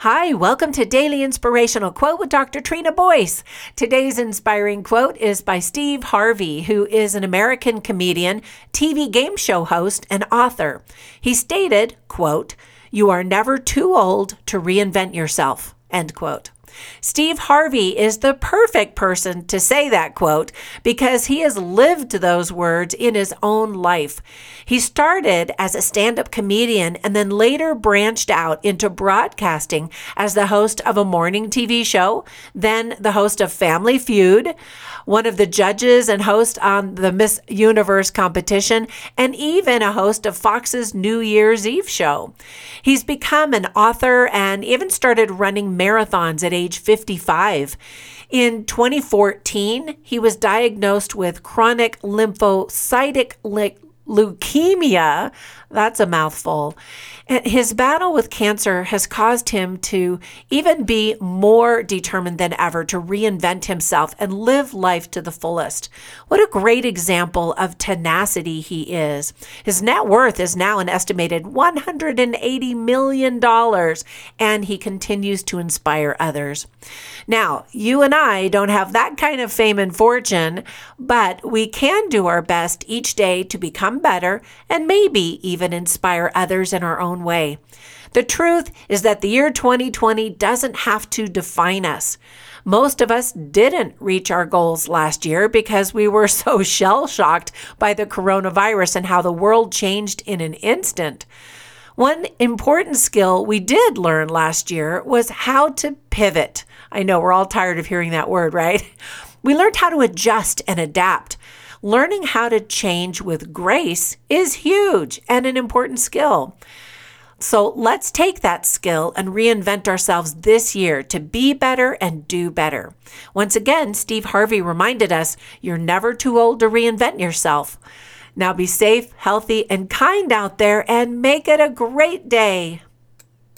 Hi, welcome to Daily Inspirational Quote with Dr. Trina Boyce. Today's inspiring quote is by Steve Harvey, who is an American comedian, TV game show host, and author. He stated, quote, "You are never too old to reinvent yourself." End quote. Steve Harvey is the perfect person to say that quote because he has lived those words in his own life. He started as a stand up comedian and then later branched out into broadcasting as the host of a morning TV show, then the host of Family Feud, one of the judges and host on the Miss Universe competition, and even a host of Fox's New Year's Eve show. He's become an author and even started running marathons at age age 55. In 2014, he was diagnosed with chronic lymphocytic leukemia. That's a mouthful. His battle with cancer has caused him to even be more determined than ever to reinvent himself and live life to the fullest. What a great example of tenacity he is. His net worth is now an estimated $180 million, and he continues to inspire others. Now, you and I don't have that kind of fame and fortune, but we can do our best each day to become better and maybe even inspire others in our own way. The truth is that the year 2020 doesn't have to define us. Most of us didn't reach our goals last year because we were so shell shocked by the coronavirus and how the world changed in an instant. One important skill we did learn last year was how to pivot. I know we're all tired of hearing that word, right? We learned how to adjust and adapt. Learning how to change with grace is huge and an important skill. So let's take that skill and reinvent ourselves this year to be better and do better. Once again, Steve Harvey reminded us you're never too old to reinvent yourself. Now be safe, healthy, and kind out there and make it a great day.